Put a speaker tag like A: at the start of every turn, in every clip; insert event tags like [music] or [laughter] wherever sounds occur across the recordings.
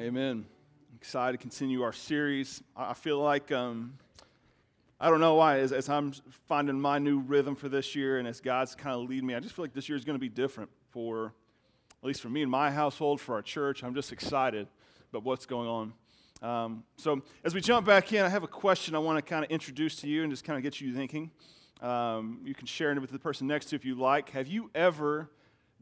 A: Amen. Excited to continue our series. I feel like, um, I don't know why, as, as, I'm finding my new rhythm for this year and as God's kind of leading me, I just feel like this year is going to be different for, at least for me and my household, for our church. I'm just excited about what's going on. Um, so, as we jump back in, I have a question I want to kind of introduce to you and just kind of get you thinking. Um, you can share it with the person next to you if you like. Have you ever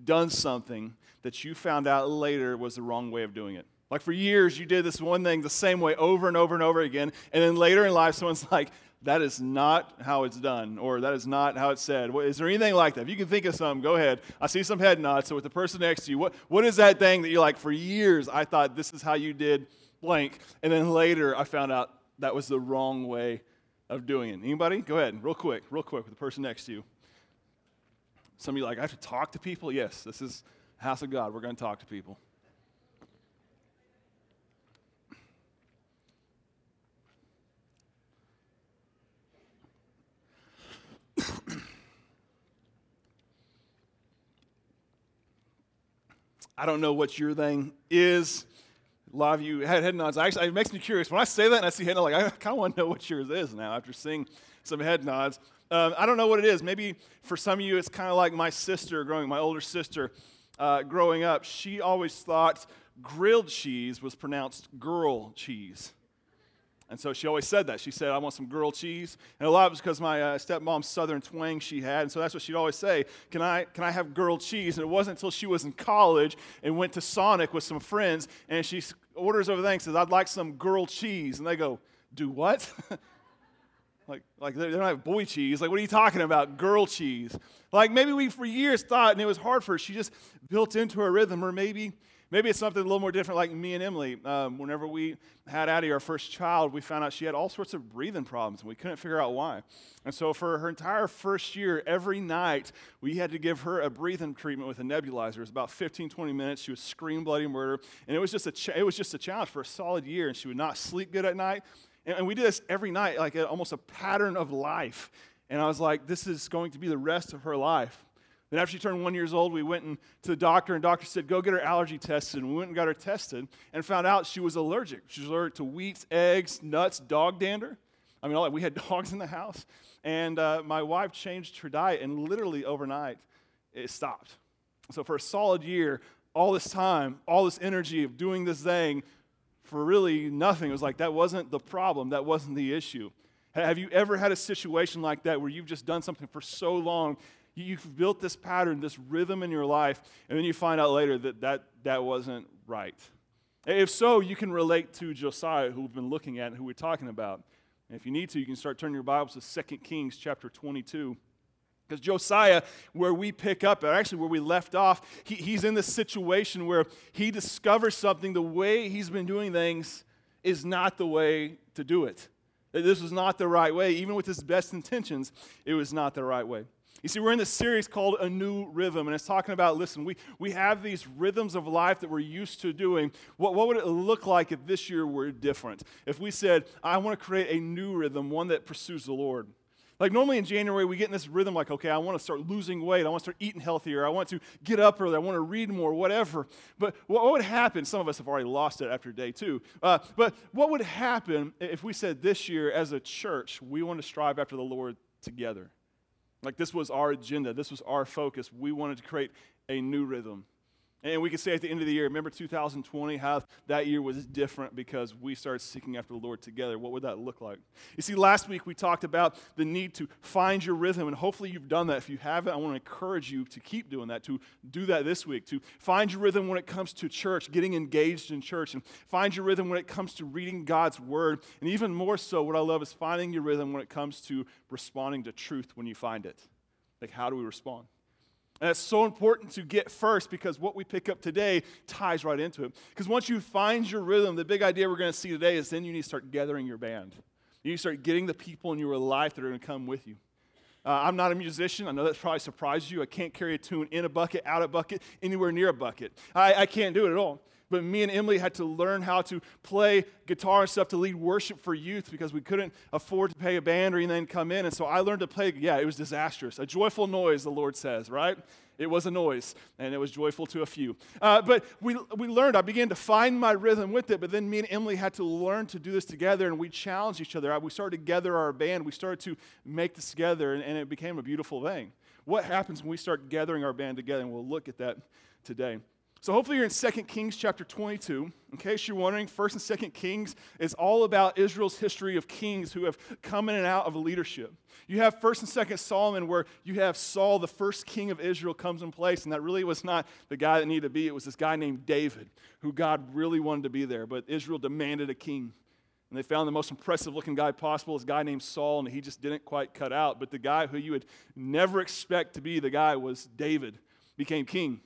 A: done something that you found out later was the wrong way of doing it? Like for years, you did this one thing the same way over and over and over again. And then later in life, someone's [laughs] like, that is not how it's done, or that is not how it's said. Is there anything like that? If you can think of some, go ahead. I see some head nods. So, with the person next to you, what, what is that thing that you're like, for years, I thought this is how you did blank. And then later, I found out that was the wrong way of doing it. Anybody? Go ahead, real quick, real quick, with the person next to you. Some of you like, I have to talk to people? Yes, this is house of God. We're going to talk to people. I don't know what your thing is. A lot of you had head nods. Actually, it makes me curious. When I say that and I see head nods, like, I kind of want to know what yours is now after seeing some head nods. Um, I don't know what it is. Maybe for some of you, it's kind of like my sister growing, my older sister uh, growing up. She always thought grilled cheese was pronounced girl cheese. And so she always said that. She said, I want some grilled cheese. And a lot of it was because my uh, stepmom's southern twang she had. And so that's what she'd always say can I, can I have grilled cheese? And it wasn't until she was in college and went to Sonic with some friends. And she orders over there and says, I'd like some grilled cheese. And they go, Do what? [laughs] like, like they don't have boy cheese. Like, what are you talking about? Girl cheese. Like, maybe we for years thought, and it was hard for her, she just built into her rhythm. Or maybe Maybe it's something a little more different, like me and Emily. Um, whenever we had Addie, our first child, we found out she had all sorts of breathing problems, and we couldn't figure out why. And so, for her entire first year, every night, we had to give her a breathing treatment with a nebulizer. It was about 15, 20 minutes. She would scream bloody murder, and it was just a, it was just a challenge for a solid year, and she would not sleep good at night. And, and we did this every night, like a, almost a pattern of life. And I was like, this is going to be the rest of her life. Then after she turned one years old, we went in to the doctor, and the doctor said, go get her allergy tested. And we went and got her tested and found out she was allergic. She was allergic to wheat, eggs, nuts, dog dander. I mean, all that. we had [laughs] dogs in the house. And uh, my wife changed her diet, and literally overnight, it stopped. So for a solid year, all this time, all this energy of doing this thing for really nothing, it was like that wasn't the problem, that wasn't the issue. Have you ever had a situation like that where you've just done something for so long You've built this pattern, this rhythm in your life, and then you find out later that that, that wasn't right. If so, you can relate to Josiah, who we've been looking at and who we're talking about. And if you need to, you can start turning your Bibles to 2 Kings chapter 22. Because Josiah, where we pick up, actually where we left off, he, he's in this situation where he discovers something. The way he's been doing things is not the way to do it. This was not the right way. Even with his best intentions, it was not the right way. You see, we're in this series called A New Rhythm, and it's talking about listen, we, we have these rhythms of life that we're used to doing. What, what would it look like if this year were different? If we said, I want to create a new rhythm, one that pursues the Lord. Like normally in January, we get in this rhythm like, okay, I want to start losing weight. I want to start eating healthier. I want to get up early. I want to read more, whatever. But what would happen? Some of us have already lost it after day two. Uh, but what would happen if we said this year as a church, we want to strive after the Lord together? Like this was our agenda, this was our focus. We wanted to create a new rhythm. And we can say at the end of the year, remember 2020, how that year was different because we started seeking after the Lord together. What would that look like? You see, last week we talked about the need to find your rhythm, and hopefully you've done that. If you haven't, I want to encourage you to keep doing that, to do that this week, to find your rhythm when it comes to church, getting engaged in church, and find your rhythm when it comes to reading God's word. And even more so, what I love is finding your rhythm when it comes to responding to truth when you find it. Like, how do we respond? And it's so important to get first because what we pick up today ties right into it. Because once you find your rhythm, the big idea we're going to see today is then you need to start gathering your band. You need to start getting the people in your life that are going to come with you. Uh, I'm not a musician. I know that probably surprised you. I can't carry a tune in a bucket, out a bucket, anywhere near a bucket. I, I can't do it at all. But me and Emily had to learn how to play guitar and stuff to lead worship for youth because we couldn't afford to pay a band or anything come in. And so I learned to play, yeah, it was disastrous. A joyful noise, the Lord says, right? It was a noise, and it was joyful to a few. Uh, but we, we learned, I began to find my rhythm with it, but then me and Emily had to learn to do this together, and we challenged each other. We started to gather our band, we started to make this together, and, and it became a beautiful thing. What happens when we start gathering our band together? And we'll look at that today. So hopefully you're in 2 Kings chapter 22. In case you're wondering, 1st and 2nd Kings is all about Israel's history of kings who have come in and out of leadership. You have 1st and 2nd Solomon where you have Saul, the first king of Israel, comes in place, and that really was not the guy that needed to be. It was this guy named David who God really wanted to be there, but Israel demanded a king. And they found the most impressive looking guy possible, this guy named Saul, and he just didn't quite cut out. But the guy who you would never expect to be the guy was David, became king.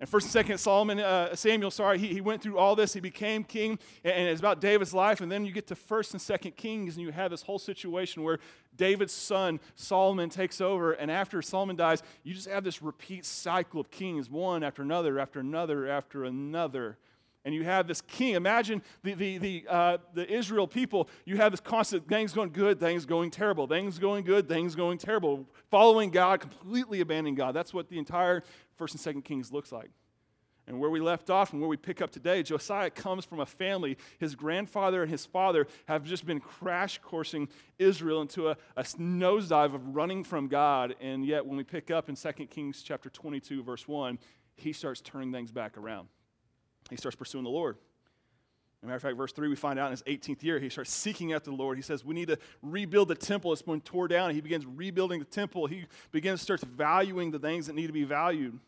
A: And first and second Solomon, uh, Samuel, sorry, he, he went through all this. He became king, and, and it's about David's life. And then you get to first and second Kings, and you have this whole situation where David's son Solomon takes over, and after Solomon dies, you just have this repeat cycle of kings, one after another, after another, after another and you have this king. Imagine the, the, the, uh, the Israel people. You have this constant things going good, things going terrible, things going good, things going terrible, following God, completely abandoning God. That's what the entire First and Second Kings looks like. And where we left off and where we pick up today, Josiah comes from a family. His grandfather and his father have just been crash coursing Israel into a, a nosedive of running from God. And yet, when we pick up in 2 Kings chapter 22, verse 1, he starts turning things back around he starts pursuing the Lord. As a matter of fact, verse 3, we find out in his 18th year, he starts seeking after the Lord. He says, We need to rebuild the temple. It's been torn down. He begins rebuilding the temple. He begins, starts valuing the things that need to be valued.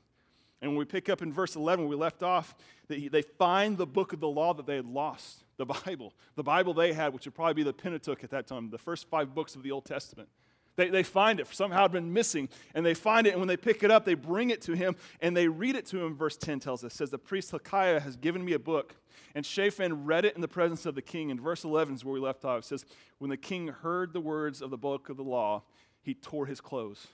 A: And when we pick up in verse 11, we left off, they find the book of the law that they had lost, the Bible. The Bible they had, which would probably be the Pentateuch at that time, the first five books of the Old Testament. They, they find it, somehow had been missing, and they find it, and when they pick it up, they bring it to him, and they read it to him. Verse 10 tells us, says, The priest Hilkiah has given me a book. And Shaphan read it in the presence of the king. And verse 11 is where we left off. It says, When the king heard the words of the book of the law, he tore his clothes.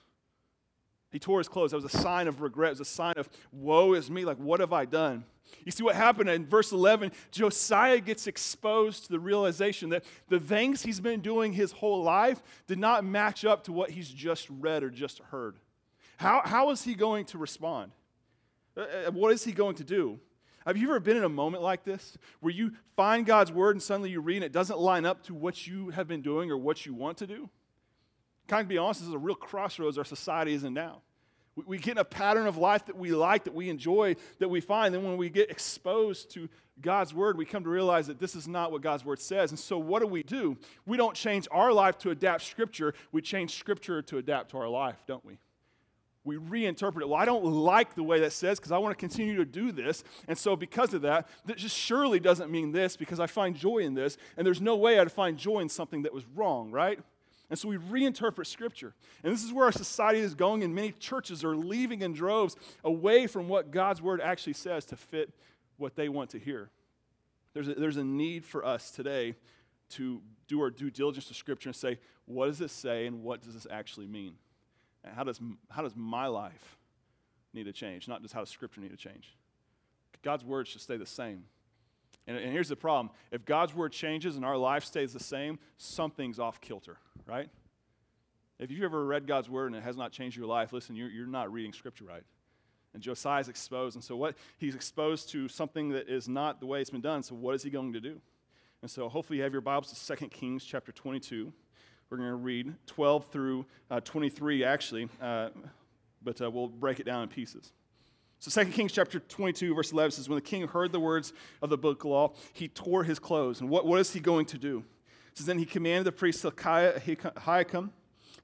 A: He tore his clothes. That was a sign of regret. It was a sign of, woe is me. Like, what have I done? You see what happened in verse 11? Josiah gets exposed to the realization that the things he's been doing his whole life did not match up to what he's just read or just heard. How, how is he going to respond? Uh, uh, what is he going to do? Have you ever been in a moment like this where you find God's word and suddenly you read and it doesn't line up to what you have been doing or what you want to do? Kind of be honest, this is a real crossroads our society is in now. We, we get in a pattern of life that we like, that we enjoy, that we find. Then when we get exposed to God's word, we come to realize that this is not what God's word says. And so what do we do? We don't change our life to adapt scripture. We change scripture to adapt to our life, don't we? we reinterpret it. Well, I don't like the way that says because I want to continue to do this. And so, because of that, that just surely doesn't mean this because I find joy in this. And there's no way I'd find joy in something that was wrong, right? And so we reinterpret Scripture. And this is where our society is going, and many churches are leaving in droves away from what God's Word actually says to fit what they want to hear. There's a, there's a need for us today to do our due diligence to Scripture and say, what does it say, and what does this actually mean? And how does, how does my life need to change? Not just how does Scripture need to change. God's Word should stay the same. And, and here's the problem if God's word changes and our life stays the same, something's off kilter, right? If you've ever read God's word and it has not changed your life, listen, you're, you're not reading scripture right. And Josiah's exposed. And so, what he's exposed to something that is not the way it's been done. So, what is he going to do? And so, hopefully, you have your Bibles to 2 Kings chapter 22. We're going to read 12 through uh, 23, actually, uh, but uh, we'll break it down in pieces. So 2 Kings chapter 22, verse 11 says, When the king heard the words of the book of law, he tore his clothes. And what, what is he going to do? It says, Then he commanded the priest Hilkiah,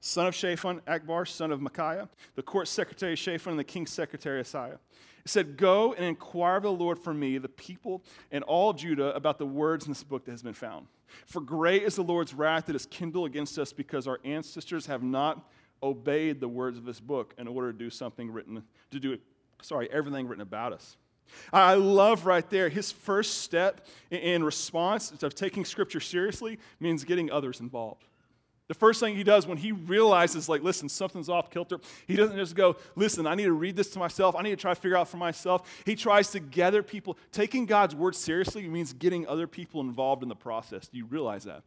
A: son of Shaphan, Achbor, son of Micaiah, the court secretary Shaphan, and the king's secretary Asaiah. He said, Go and inquire of the Lord for me, the people, and all Judah about the words in this book that has been found. For great is the Lord's wrath that is kindled against us because our ancestors have not obeyed the words of this book in order to do something written, to do it sorry, everything written about us. I love right there his first step in response of taking scripture seriously means getting others involved. The first thing he does when he realizes, like, listen, something's off kilter, he doesn't just go, listen, I need to read this to myself. I need to try to figure out for myself. He tries to gather people. Taking God's word seriously means getting other people involved in the process. Do you realize that?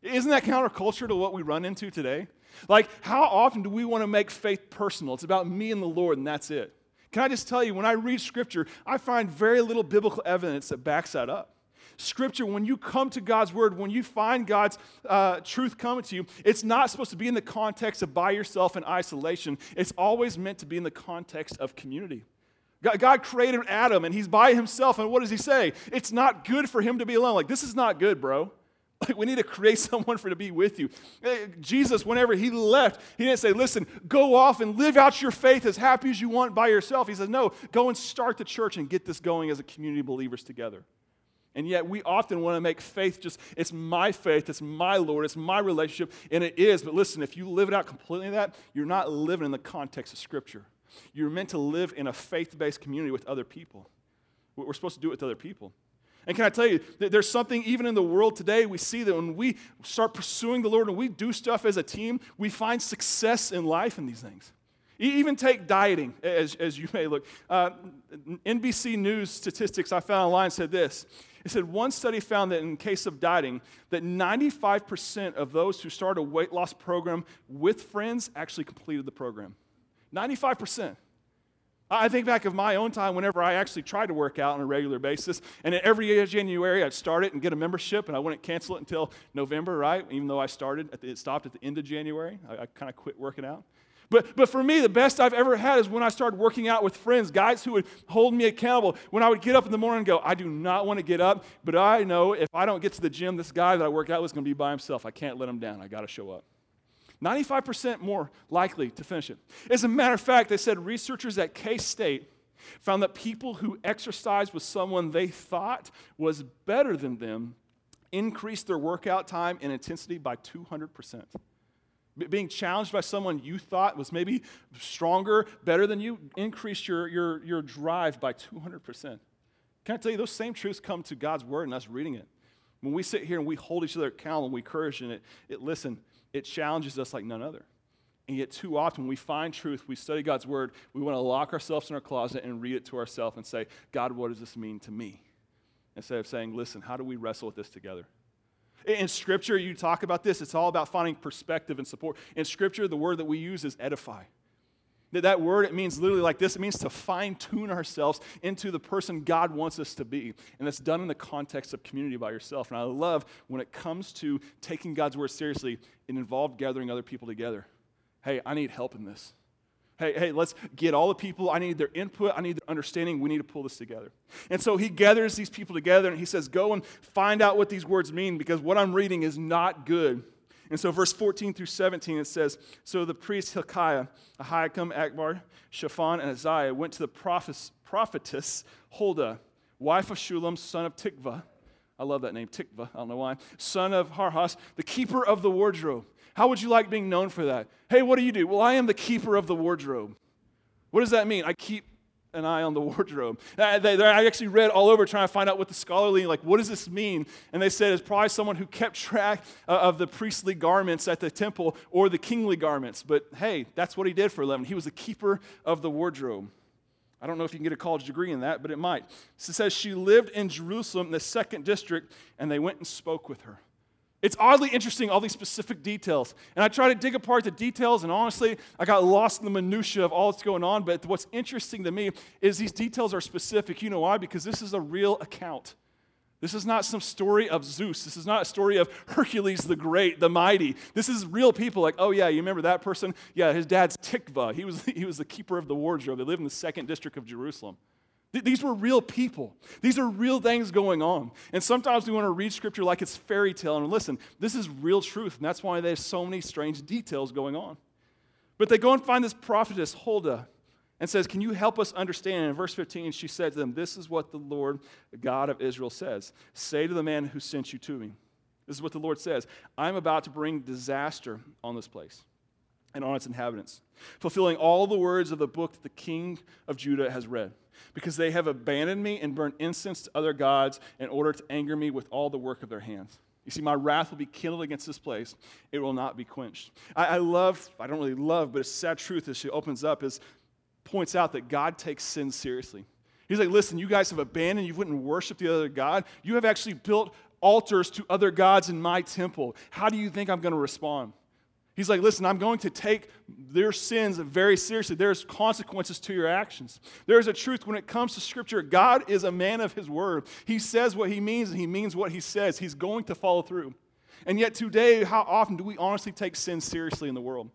A: Isn't that counterculture to what we run into today? Like, how often do we want to make faith personal? It's about me and the Lord, and that's it. Can I just tell you, when I read Scripture, I find very little biblical evidence that backs that up. Scripture, when you come to God's Word, when you find God's uh, truth coming to you, it's not supposed to be in the context of by yourself in isolation. It's always meant to be in the context of community. God created Adam and he's by himself, and what does he say? It's not good for him to be alone. Like, this is not good, bro. [laughs] Like, we need to create [laughs] someone for to be with you. Eh, Jesus, whenever he left, he didn't say, listen, go off and live out your faith as happy as you want by yourself. He says, no, go and start the church and get this going as a community of believers together. And yet, we often want to make faith just, it's my faith, it's my Lord, it's my relationship, and it is. But listen, if you live it out completely that, you're not living in the context of Scripture. You're meant to live in a faith based community with other people. We're supposed to do it with other people. And can I tell you, there's something even in the world today, we see that when we start pursuing the Lord and we do stuff as a team, we find success in life in these things. Even take dieting, as, as you may look. Uh, NBC News statistics I found online said this. It said one study found that in case of dieting, that 95% of those who start a weight loss program with friends actually completed the program. 95%. I think back of my own time whenever I actually tried to work out on a regular basis. And every January, I'd start it and get a membership, and I wouldn't cancel it until November, right? Even though I started, the, it stopped at the end of January. I, I kind of quit working out. But, but for me, the best I've ever had is when I started working out with friends, guys who would hold me accountable. When I would get up in the morning and go, I do not want to get up, but I know if I don't get to the gym, this guy that I work out with is going to be by himself. I can't let him down. I got to show up. 95% more likely to finish it. As a matter of fact, they said researchers at K State found that people who exercised with someone they thought was better than them increased their workout time and intensity by 200%. Being challenged by someone you thought was maybe stronger, better than you, increased your, your, your drive by 200%. Can I tell you, those same truths come to God's word and us reading it. When we sit here and we hold each other accountable and we encourage in it, it listen, it challenges us like none other. And yet, too often, we find truth, we study God's word, we want to lock ourselves in our closet and read it to ourselves and say, God, what does this mean to me? Instead of saying, listen, how do we wrestle with this together? In Scripture, you talk about this, it's all about finding perspective and support. In Scripture, the word that we use is edify. That, that word, it means literally like this it means to fine tune ourselves into the person God wants us to be. And that's done in the context of community by yourself. And I love when it comes to taking God's word seriously, it involved gathering other people together. Hey, I need help in this. Hey, hey, let's get all the people. I need their input. I need their understanding. We need to pull this together. And so he gathers these people together and he says, Go and find out what these words mean because what I'm reading is not good. And so, verse 14 through 17, it says So the priest Hilkiah, Ahikam, Achbor, Shaphan, and Uzziah went to the prophetess Huldah, wife of Shallum, son of Tikvah. I love that name, Tikvah. I don't know why. Son of Harhas, the keeper of the wardrobe. How would you like being known for that? Hey, what do you do? Well, I am the keeper of the wardrobe. What does that mean? I keep an eye on the [laughs] wardrobe. I, they, I actually read all over trying to find out what the scholarly, like, what does this mean? And they said it's probably someone who kept track uh, of the priestly garments at the temple or the kingly garments. But hey, that's what he did for 11. He was the keeper of the wardrobe. I don't know if you can get a college degree in that, but it might. So it says she lived in Jerusalem, in the second district, and they went and spoke with her. It's oddly interesting, all these specific details. And I try to dig apart the details, and honestly, I got lost in the minutia of all that's going on. But what's interesting to me is these details are specific. You know why? Because this is a real account. This is not some story of Zeus. This is not a story of Hercules the Great, the Mighty. This is real people like, oh, yeah, you remember that person? Yeah, his dad's Tikvah. He was, [laughs] he was the keeper of the wardrobe. They lived in the second district of Jerusalem. These were real people. These are real things going on. And sometimes we want to read scripture like it's fairy tale. And listen, this is real truth. And that's why there's so many strange details going on. But they go and find this prophetess, Huldah, and says, Can you help us understand? And in verse 15, she said to them, This is what the Lord, God of Israel, says Say to the man who sent you to me, This is what the Lord says I'm about to bring disaster on this place and on its inhabitants, fulfilling all the words of the book that the king of Judah has read because they have abandoned me and burned incense to other gods in order to anger me with all the work of their hands. You see, my wrath will be kindled against this place. It will not be quenched. I, I love, I don't really love, but a sad truth as she opens up is points out that God takes sin seriously. He's like, listen, you guys have abandoned, you wouldn't worship the other God. You have actually built altars to other gods in my temple. How do you think I'm going to respond? He's like, listen, I'm going to take their sins very seriously. There's consequences to your actions. There's a truth when it comes to Scripture. God is a man of His word. He says what He means, and He means what He says. He's going to follow through. And yet, today, how often do we honestly take sin seriously in the world?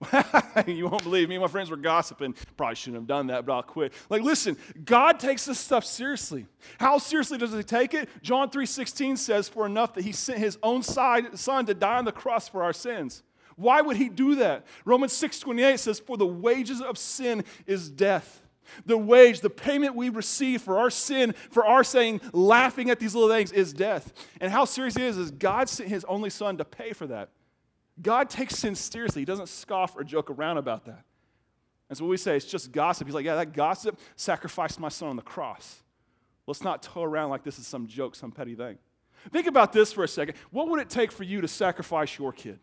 A: [laughs] you won't believe me. My friends were gossiping. Probably shouldn't have done that, but I'll quit. Like, listen, God takes this stuff seriously. How seriously does he take it? John 3:16 says, For enough that he sent his own son to die on the cross for our sins. Why would he do that? Romans 6:28 says, "For the wages of sin is death." The wage, the payment we receive for our sin, for our saying, laughing at these little things, is death. And how serious it is, is God sent his only son to pay for that. God takes sin seriously. He doesn't scoff or joke around about that. And so we say it's just gossip. He's like, yeah, that gossip sacrificed my son on the cross. Let's not tow around like this is some joke, some petty thing. Think about this for a second. What would it take for you to sacrifice your kid?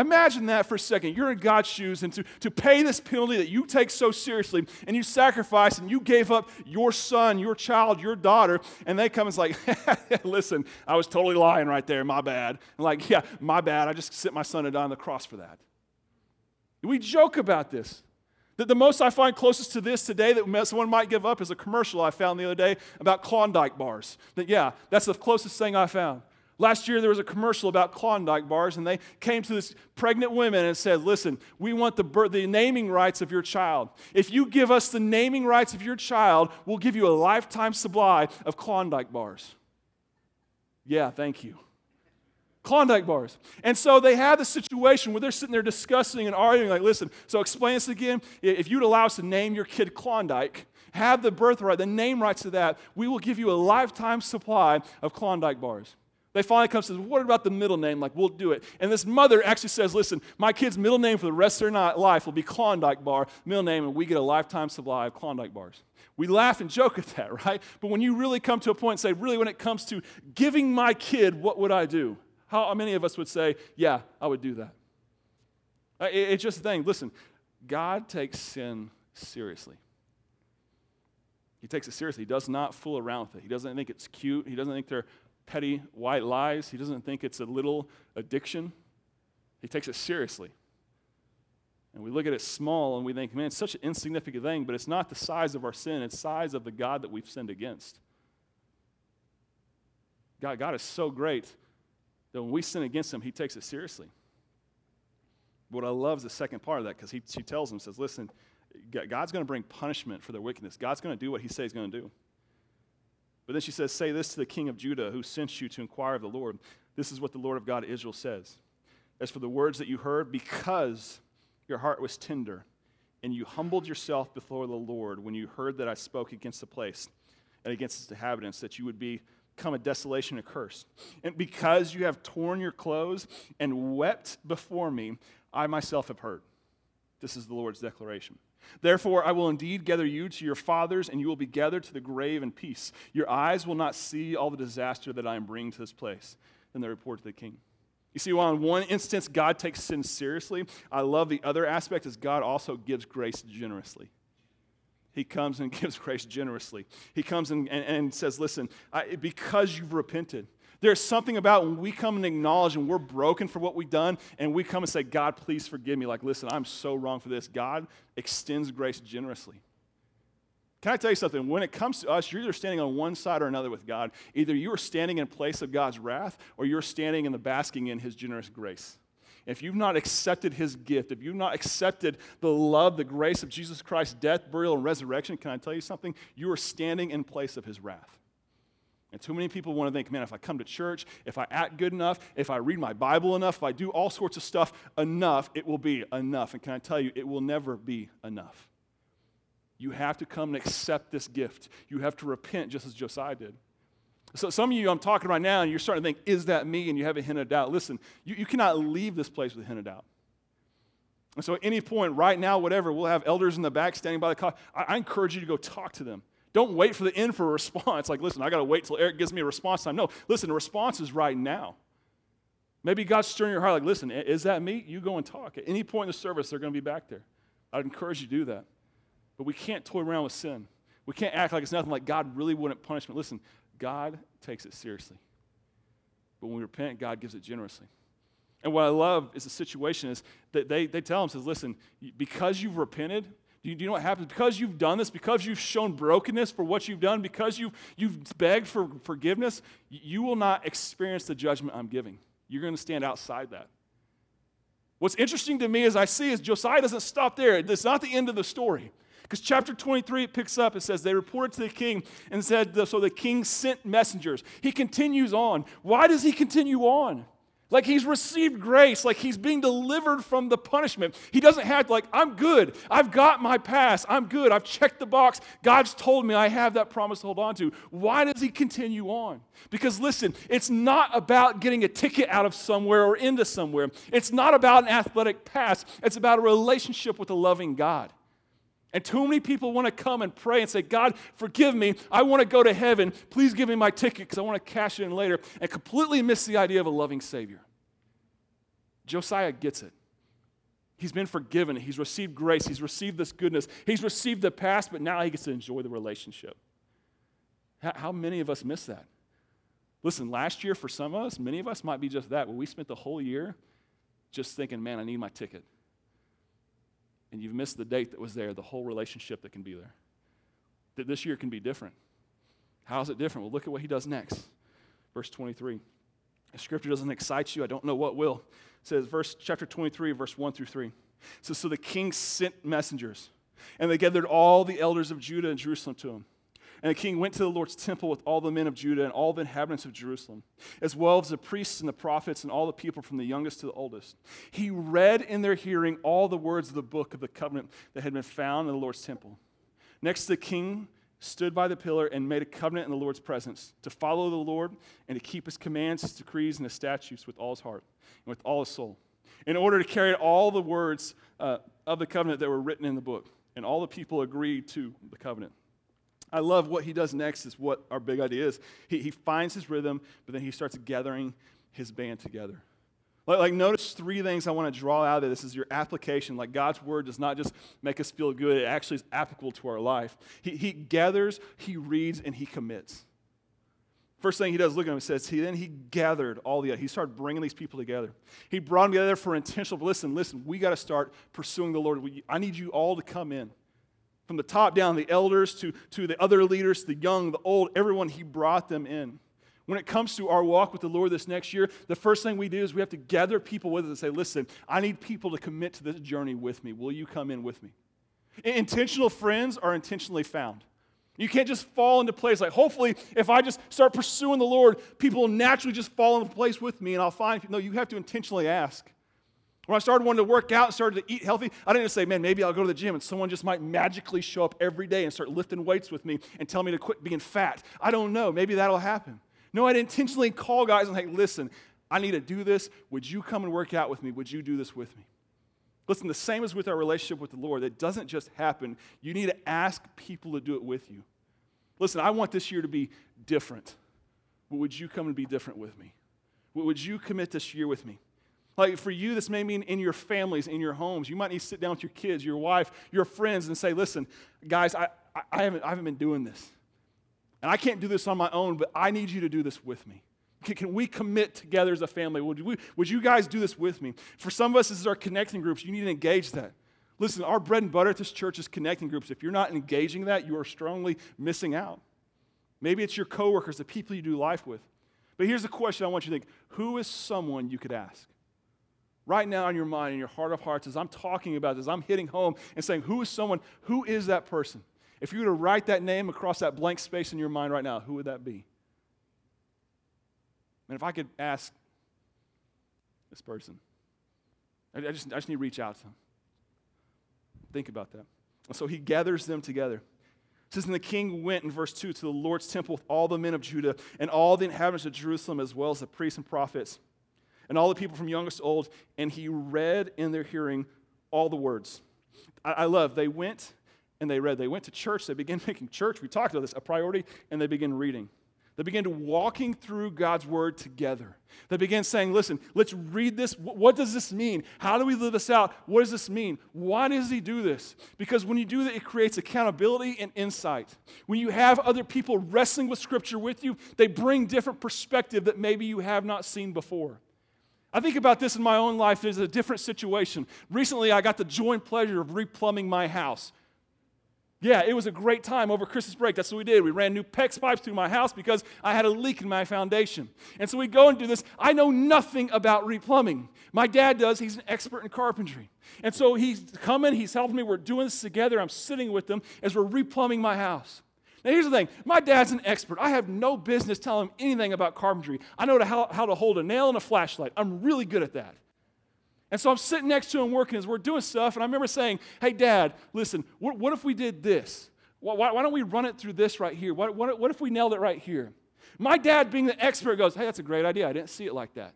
A: Imagine that for a second. You're in God's shoes, and to, to pay this penalty that you take so seriously, and you sacrifice, and you gave up your son, your child, your daughter, and they come and say, like, [laughs] listen, I was totally lying right there, my bad. And like, yeah, my bad. I just sent my son to die on the cross for that. We joke about this. That the most I find closest to this today that someone might give up is a commercial I found the other day about Klondike bars. That, yeah, that's the closest thing I found. Last year, there was a commercial about Klondike bars, and they came to this pregnant women and said, Listen, we want the, the naming rights of your child. If you give us the naming rights of your child, we'll give you a lifetime supply of Klondike bars. Yeah, thank you. Klondike bars. And so they had the situation where they're sitting there discussing and arguing, like, listen, so explain this again. If you'd allow us to name your kid Klondike, have the birthright, the name rights to that, we will give you a lifetime supply of Klondike bars. They finally come and says, What about the middle name? Like, we'll do it. And this mother actually says, Listen, my kid's middle name for the rest of their life will be Klondike Bar, middle name, and we get a lifetime supply of Klondike bars. We laugh and joke at that, [laughs] right? But when you really come to a point and say, Really, when it comes to giving my kid, what would I do? How many of us would say, Yeah, I would do that? Uh, it's just a thing. Listen, God takes sin seriously. He takes it seriously. He does not fool around with it. He doesn't think it's cute. He doesn't think they're petty white lies. He doesn't think it's a little addiction. He takes it seriously. And we look at it small and we think, man, it's such an insignificant thing, but it's not the size of our sin, it's the size of the God that we've sinned against. God, God is so great that when we sin against him, he takes it seriously. What I love is the second part of that because he, he tells him, says, listen, God's going to bring punishment for their wickedness. God's going to do what he says he's going to do. But then she says, Say this to the king of Judah who sent you to inquire of the Lord. This is what the Lord of God Israel says. As for the words that you heard, because your heart was tender, and you humbled yourself before the Lord when you heard that I spoke against the place and against its inhabitants, that you would be become a desolation and a curse. And because you have torn your clothes and wept before me, I myself have heard. This is the Lord's declaration. Therefore, I will indeed gather you to your fathers, and you will be gathered to the grave in peace. Your eyes will not see all the disaster that I am bringing to this place. Then they report to the king. You see, while in one instance God takes sin seriously, I love the other aspect is God also gives grace generously. He comes and [laughs] gives grace generously. He comes and, and, and says, Listen, I, because you've repented, there's something about when we come and acknowledge and we're broken for what we've done, and we come and say, God, please forgive me. Like, listen, I'm so wrong for this. God extends grace generously. Can I tell you something? When it comes to us, you're either standing on one side or another with God. Either you are standing in place of God's wrath, or you're standing in the basking in His generous grace. If you've not accepted His gift, if you've not accepted the love, the grace of Jesus Christ's death, burial, and resurrection, can I tell you something? You are standing in place of His wrath. And too many people want to think, man, if I come to church, if I act good enough, if I read my Bible enough, if I do all sorts of stuff enough, it will be enough. And can I tell you, it will never be enough. You have to come and accept this gift. You have to repent just as Josiah did. So, some of you, I'm talking right now, and you're starting to think, is that me? And you have a hint of doubt. Listen, you, you cannot leave this place with a hint of doubt. And so, at any point, right now, whatever, we'll have elders in the back standing by the car. I, I encourage you to go talk to them. Don't wait for the end for a response. [laughs] Like, listen, I got to wait till Eric gives me a response time. No, listen, the response is right now. Maybe God's stirring your heart, like, listen, is that me? You go and talk. At any point in the service, they're going to be back there. I'd encourage you to do that. But we can't toy around with sin. We can't act like it's nothing like God really wouldn't punish me. Listen, God takes it seriously. But when we repent, God gives it generously. And what I love is the situation is that they, they tell him, says, listen, because you've repented, do you, do you know what happens? Because you've done this, because you've shown brokenness for what you've done, because you've, you've begged for forgiveness, you will not experience the judgment I'm giving. You're going to stand outside that. What's interesting to me as I see is Josiah doesn't stop there. It's not the end of the story. Because chapter 23, it picks up, it says, They reported to the king and said, So the king sent messengers. He continues on. Why does he continue on? Like he's received grace, like he's being delivered from the punishment. He doesn't have like, I'm good. I've got my pass. I'm good. I've checked the box. God's told me I have that promise to hold on to. Why does he continue on? Because listen, it's not about getting a ticket out of somewhere or into somewhere. It's not about an athletic pass. It's about a relationship with a loving God. And too many people want to come and pray and say, God, forgive me. I want to go to heaven. Please give me my ticket because I want to cash it in later, and completely miss the idea of a loving Savior. Josiah gets it. He's been forgiven. He's received grace. He's received this goodness. He's received the past, but now he gets to enjoy the relationship. How many of us miss that? Listen, last year for some of us, many of us might be just that, where we spent the whole year just thinking, man, I need my ticket and you've missed the date that was there, the whole relationship that can be there. That this year can be different. How is it different? Well, look at what he does next. Verse 23. If scripture doesn't excite you, I don't know what will. It says, verse chapter 23, verse 1 through 3. It says, So the king sent messengers, and they gathered all the elders of Judah and Jerusalem to him. And the king went to the Lord's temple with all the men of Judah and all the inhabitants of Jerusalem, as well as the priests and the prophets and all the people from the youngest to the oldest. He read in their hearing all the words of the book of the covenant that had been found in the Lord's temple. Next, the king stood by the pillar and made a covenant in the Lord's presence to follow the Lord and to keep his commands, his decrees, and his statutes with all his heart and with all his soul, in order to carry all the words uh, of the covenant that were written in the book. And all the people agreed to the covenant. I love what he does next, is what our big idea is. He, he finds his rhythm, but then he starts gathering his band together. Like, like, notice three things I want to draw out of this is your application. Like, God's word does not just make us feel good, it actually is applicable to our life. He, he gathers, he reads, and he commits. First thing he does, look at him, and says, he then he gathered all the, he started bringing these people together. He brought them together for intentional, but listen, listen, we got to start pursuing the Lord. I need you all to come in from the top down, the elders to, to the other leaders, the young, the old, everyone, he brought them in. When it comes to our walk with the Lord this next year, the first thing we do is we have to gather people with us and say, listen, I need people to commit to this journey with me. Will you come in with me? Intentional friends are intentionally found. You can't just fall into place. Like, hopefully, if I just start pursuing the Lord, people will naturally just fall into place with me and I'll find. No, you have to intentionally ask. When I started wanting to work out and started to eat healthy, I didn't just say, man, maybe I'll go to the gym and someone just might magically show up every day and start lifting weights with me and tell me to quit being fat. I don't know. Maybe that'll happen. No, I'd intentionally call guys and, hey, listen, I need to do this. Would you come and work out with me? Would you do this with me? Listen, the same as with our relationship with the Lord. It doesn't just happen. You need to ask people to do it with you. Listen, I want this year to be different. Would you come and be different with me? Would you commit this year with me? Like for you, this may mean in your families, in your homes. You might need to sit down with your kids, your wife, your friends, and say, listen, guys, I, I, haven't, I haven't been doing this. And I can't do this on my own, but I need you to do this with me. Can, can we commit together as a family? Would, we, would you guys do this with me? For some of us, this is our connecting groups. You need to engage that. Listen, our bread and butter at this church is connecting groups. If you're not engaging that, you are strongly missing out. Maybe it's your coworkers, the people you do life with. But here's the question I want you to think Who is someone you could ask? Right now in your mind, in your heart of hearts, as I'm talking about this, I'm hitting home and saying, Who is someone? Who is that person? If you were to write that name across that blank space in your mind right now, who would that be? And if I could ask this person, I just, I just need to reach out to them. Think about that. And so he gathers them together. It says, And the king went in verse 2 to the Lord's temple with all the men of Judah and all the inhabitants of Jerusalem, as well as the priests and prophets and all the people from youngest to old, and he read in their hearing all the words. I, I love, they went and they read. They went to church, they began [laughs] making church, we talked about this, a priority, and they began reading. They began to walking through God's word together. They began saying, listen, let's read this. What does this mean? How do we live this out? What does this mean? Why does he do this? Because when you do that, it creates accountability and insight. When you have other people wrestling with scripture with you, they bring different perspective that maybe you have not seen before. I think about this in my own life. There's a different situation. Recently, I got the joy and pleasure of replumbing my house. Yeah, it was a great time over Christmas break. That's what we did. We ran new PEX pipes through my house because I had a leak in my foundation. And so we go and do this. I know nothing about replumbing. My dad does. He's an expert in carpentry. And so he's coming, he's helping me. We're doing this together. I'm sitting with them as we're replumbing my house. Now, here's the thing my dad's an expert. I have no business telling him anything about carpentry. I know how, how to hold a nail and a flashlight. I'm really good at that. And so I'm sitting next to him working as we're doing stuff, and I remember saying, Hey, Dad, listen, what, what if we did this? Why, why, don't we run it through this right here? What, what, what if we nailed it right here? My dad, being the expert, goes, Hey, that's a great idea. I didn't see it like that.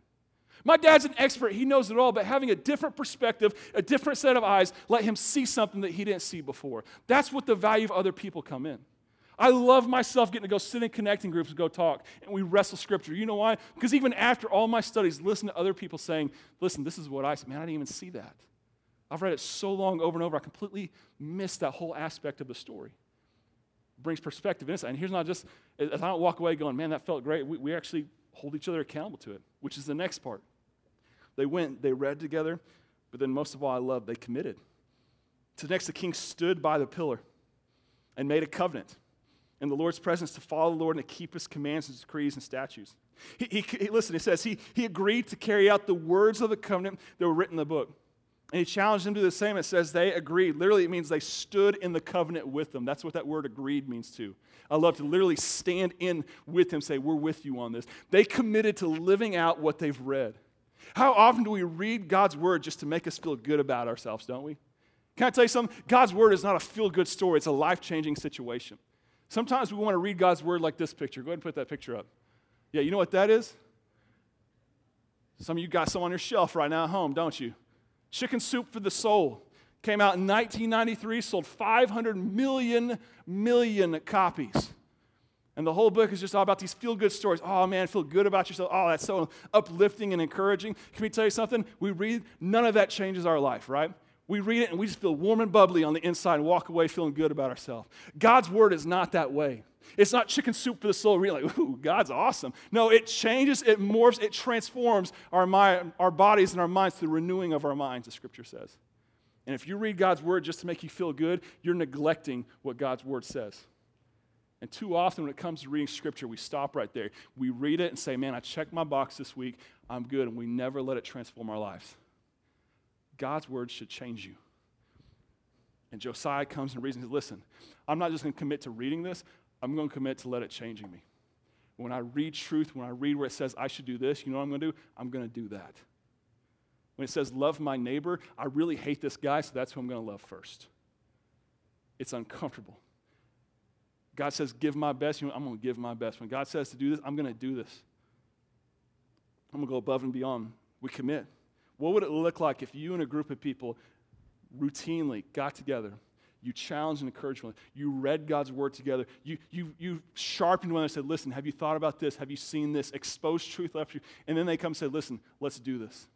A: My dad's an expert, he knows it all, but having a different perspective, a different set of eyes, let him see something that he didn't see before. That's what the value of other people come in. I love myself getting to go sit in connecting groups and go talk, and we wrestle scripture. You know why? Because even after all my studies, listen to other people saying, listen, this is what I said. Man, I didn't even see that. I've read it so long over and over, I completely missed that whole aspect of the story. It brings perspective and insight. And here's not just, as I don't walk away going, man, that felt great, we, we actually hold each other accountable to it, which is the next part. They went, they read together, but then most of all, I love, they committed. To next, the king stood by the pillar and made a covenant in the Lord's presence to follow the Lord and to keep his commands and decrees and statutes. He, he, he, listen, he says he, he agreed to carry out the words of the covenant that were written in the book. And he challenged them to do the same. It says they agreed. Literally, it means they stood in the covenant with them. That's what that word agreed means too. I love to literally stand in with him, say, We're with you on this. They committed to living out what they've read. How often do we read God's word just to make us feel good about ourselves, don't we? Can I tell you something? God's word is not a feel good story, it's a life changing situation. Sometimes we want to read God's word like this picture. Go ahead and put that picture up. Yeah, you know what that is? Some of you got some on your shelf right now at home, don't you? Chicken Soup for the Soul came out in 1993, sold 500 million, million copies. And the whole book is just all about these feel good stories. Oh man, feel good about yourself. Oh, that's so uplifting and encouraging. Can we tell you something? We read, none of that changes our life, right? We read it and we just feel warm and bubbly on the inside and walk away feeling good about ourselves. God's word is not that way. It's not chicken soup for the soul. We're like, [laughs] ooh, God's awesome. No, it changes, it morphs, it transforms our, mind, our bodies and our minds through the renewing of our minds, the scripture says. And if you read God's word just to make you feel good, you're neglecting what God's word says. And too often, when it comes to reading scripture, we stop right there. We read it and say, man, I checked my box this week. I'm good. And we never let it transform our lives. God's word should change you. And Josiah comes and reasons, listen, I'm not just going to commit to reading this, I'm going to commit to let it changing me. When I read truth, when I read where it says I should do this, you know what I'm going to do? I'm going to do that. When it says love my neighbor, I really hate this guy, so that's who I'm going to love first. It's uncomfortable. God says, give my best. You know, I'm going to give my best. When God says to do this, I'm going to do this. I'm going to go above and beyond. We commit. What would it look like if you and a group of people routinely got together? You challenged and encouraged one. another. You read God's word together. You, you, you sharpened one another and said, Listen, have you thought about this? Have you seen this? Exposed truth left you. And then they come and say, Listen, let's do this.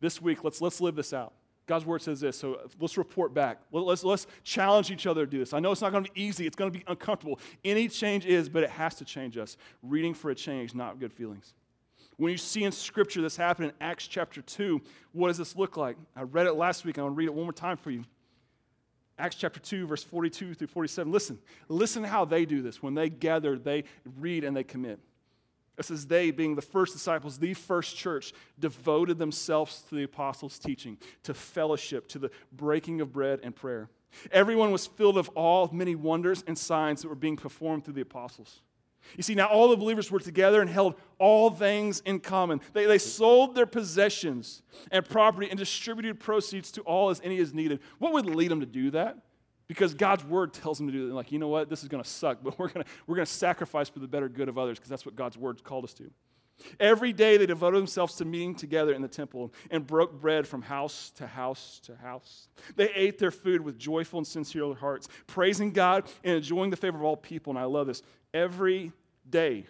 A: This week, let's, let's live this out. God's word says this, so let's report back. Let's, let's challenge each other to do this. I know it's not going to be easy, it's going to be uncomfortable. Any change is, but it has to change us. Reading for a change, not good feelings. When you see in Scripture this happen in Acts chapter 2, what does this look like? I read it last week. I want to read it one more time for you. Acts chapter 2, verse 42 through 47. Listen, listen how they do this. When they gather, they read and they commit. It says, they, being the first disciples, the first church, devoted themselves to the apostles' teaching, to fellowship, to the breaking of bread and prayer. Everyone was filled of all many wonders and signs that were being performed through the apostles. You see, now all the believers were together and held all things in common. They, they sold their possessions and property and distributed proceeds to all as any is needed. What would lead them to do that? Because God's word tells them to do it. Like, you know what? This is going to suck, but we're going we're to sacrifice for the better good of others because that's what God's word called us to. Every day they devoted themselves to meeting together in the temple and broke bread from house to house to house. They ate their food with joyful and sincere hearts, praising God and enjoying the favor of all people. And I love this every day.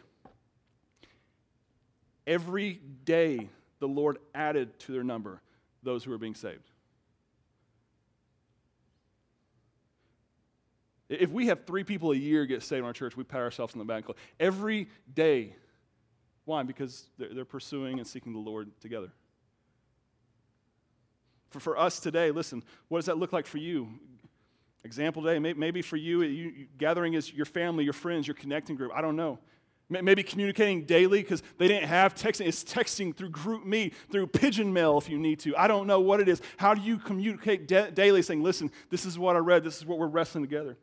A: Every day, the Lord added to their number those who were being saved. If we have three people a year get saved in our church, we pat ourselves on the back. Every day. Why? Because they're, pursuing and seeking the Lord together. For, for us today, listen, what does that look like for you? Example day, maybe for you, you gathering is your family, your friends, your connecting group. I don't know. Maybe communicating daily because they didn't have texting. It's texting through GroupMe, through Pigeon Mail if you need to. I don't know what it is. How do you communicate da- daily saying, listen, this is what I read, this is what we're wrestling together?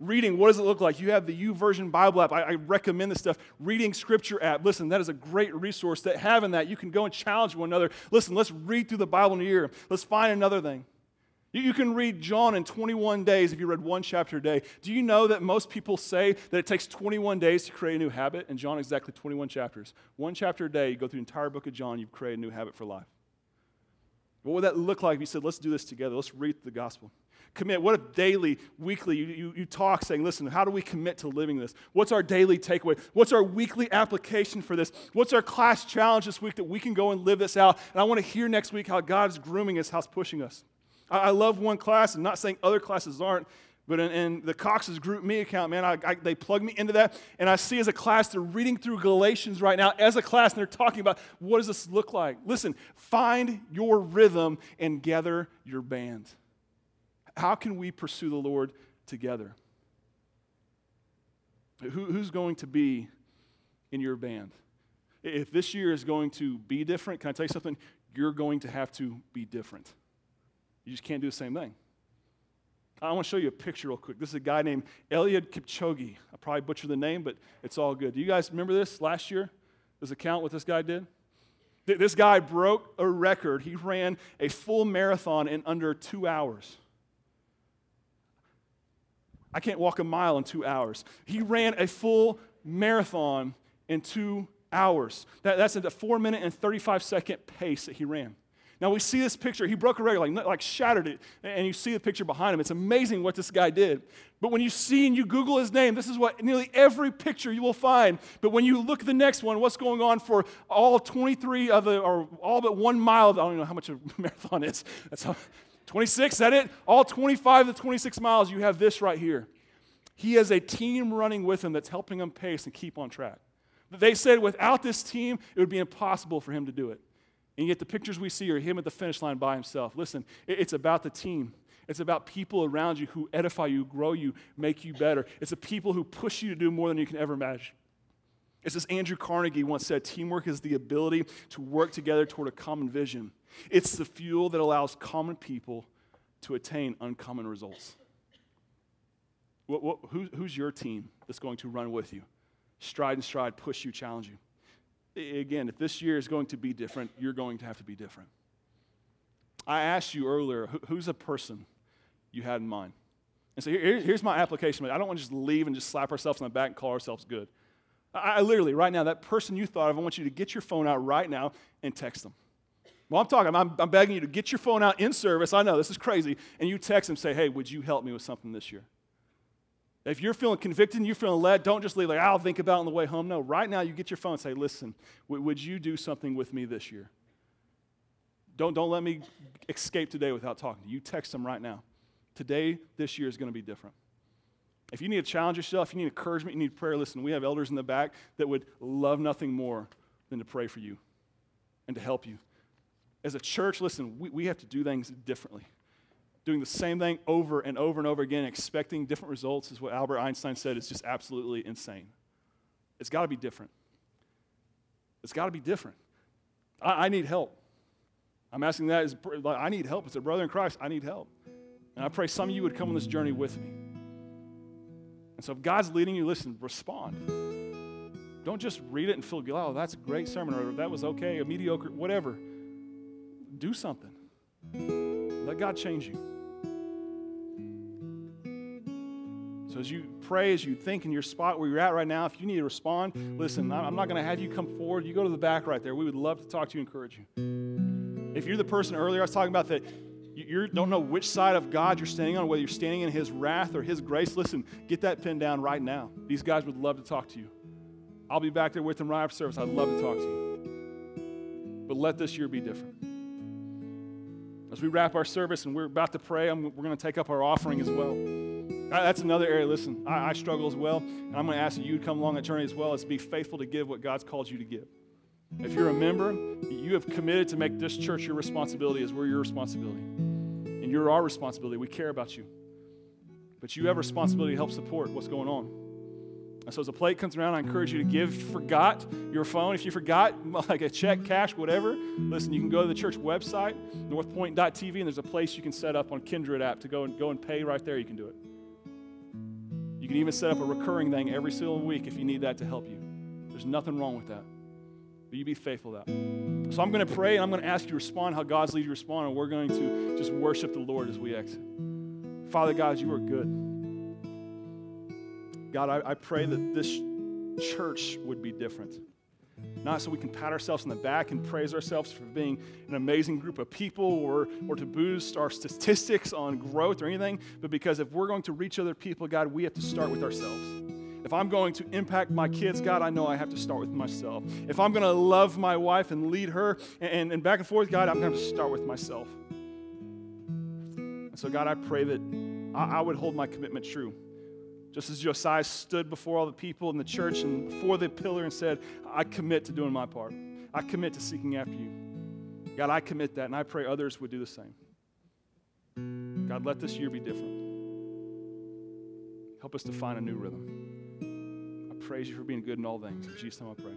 A: Reading, what does it look like? You have the YouVersion Bible app. I, I, recommend this stuff. Reading Scripture app. Listen, that is a great resource that having that, you can go and challenge one another. Listen, let's read through the Bible in a year. Let's find another thing. You can read John in 21 days if you read one chapter a day. Do you know that most people say that it takes 21 days to create a new habit? And John, exactly 21 chapters. One chapter a day, you go through the entire book of John, you've created a new habit for life. What would that look like if you said, let's do this together? Let's read the gospel. Commit. What if daily, weekly, you, you, you talk saying, listen, how do we commit to living this? What's our daily takeaway? What's our weekly application for this? What's our class challenge this week that we can go and live this out? And I want to hear next week how God's grooming us, how's pushing us. I, love one class, and not saying other classes aren't, but in, in, the Cox's GroupMe account, man, I, I, they plug me into that, and I see as a class they're reading through Galatians right now as a class, and they're talking about what does this look like. Listen, find your rhythm and gather your band. How can we pursue the Lord together? Who, who's going to be in your band? If this year is going to be different, can I tell you something? You're going to have to be different. You just can't do the same thing. I want to show you a picture real quick. This is a guy named Eliud Kipchoge. I probably butchered the name, but it's all good. Do you guys remember this last year? This account, what this guy did? This guy broke a record. He ran a full marathon in under two hours. I can't walk a mile in two hours. He ran a full marathon in two hours. That, that's at a four minute and 35 second pace that he ran. Now we see this picture. He broke a record, like, like shattered it. And you see the picture behind him. It's amazing what this guy did. But when you see and you Google his name, this is what nearly every picture you will find. But when you look at the next one, what's going on for all 23 of the, or all but one mile of, I don't know how much a [laughs] marathon is. That's how, 26, is that it? All 25 to 26 miles, you have this right here. He has a team running with him that's helping him pace and keep on track. They said without this team, it would be impossible for him to do it. And yet the pictures we see are him at the finish line by himself. Listen, it's about the team. It's about people around you who edify you, grow you, make you better. It's the people who push you to do more than you can ever imagine. It's as Andrew Carnegie once said teamwork is the ability to work together toward a common vision. It's the fuel that allows common people to attain uncommon results. What, what, who, who's your team that's going to run with you? Stride and stride, push you, challenge you again, if this year is going to be different, you're going to have to be different. I asked you earlier, who's a person you had in mind? And so here, here's my application. I don't want to just leave and just slap ourselves on the back and call ourselves good. I, I literally, right now, that person you thought of, I want you to get your phone out right now and text them. Well, I'm talking, I'm, I'm begging you to get your phone out in service. I know this is crazy. And you text them, say, hey, would you help me with something this year? If you're feeling convicted and you're feeling led, don't just leave like, I'll think about it on the way home. No, right now you get your phone and say, listen, w- would you do something with me this year? Don't, don't let me escape today without talking to you. You text them right now. Today, this year is going to be different. If you need to challenge yourself, you need encouragement, you need prayer, listen, we have elders in the back that would love nothing more than to pray for you and to help you. As a church, listen, we, we have to do things differently doing the same thing over and over and over again, expecting different results, is what Albert Einstein said is just absolutely insane. It's got to be different. It's got to be different. I, I, need help. I'm asking that as I need help. As a brother in Christ, I need help. And I pray some of you would come on this journey with me. And so if God's leading you, listen, respond. Don't just read it and feel, oh, that's a great sermon, or that was okay, a mediocre, whatever. Do something. Let God change you. So as you pray, as you think in your spot where you're at right now, if you need to respond, listen, I'm not going to have you come forward. You go to the back right there. We would love to talk to you, and encourage you. If you're the person earlier I was talking about that you don't know which side of God you're standing on, whether you're standing in His wrath or His grace, listen, get that pen down right now. These guys would love to talk to you. I'll be back there with them right after service. I'd love to talk to you. But let this year be different. As we wrap our service and we're about to pray, we're going to take up our offering as well. That's another area. Listen, I, I struggle as well, and I'm going to ask you to come along that journey as well as be faithful to give what God's called you to give. If you're a member, you have committed to make this church your responsibility as we're your responsibility. And you're our responsibility. We care about you. But you have responsibility to help support what's going on. And so as a plate comes around, I encourage you to give. If you forgot your phone, if you forgot [laughs] like a check, cash, whatever, listen, you can go to the church website, northpoint.tv, and there's a place you can set up on Kindrid app to go and go and pay right there. You can do it. You can even set up a recurring thing every single week if you need that to help you. There's nothing wrong with that. But you be faithful to that. So I'm going to pray and I'm going to ask you to respond how God's lead you to respond, and we're going to just worship the Lord as we exit. Father God, you are good. God, I, I pray that this church would be different. Not so we can pat ourselves on the back and praise ourselves for being an amazing group of people or, or to boost our statistics on growth or anything, but because if we're going to reach other people, God, we have to start with ourselves. If I'm going to impact my kids, God, I know I have to start with myself. If I'm going to love my wife and lead her and, and back and forth, God, I'm going to start with myself. And so, God, I pray that I, I would hold my commitment true. Just as Josiah stood before all the people in the church and before the pillar and said, I commit to doing my part. I commit to seeking after you. God, I commit that, and I pray others would do the same. God, let this year be different. Help us to find a new rhythm. I praise you for being good in all things. In Jesus' name I pray.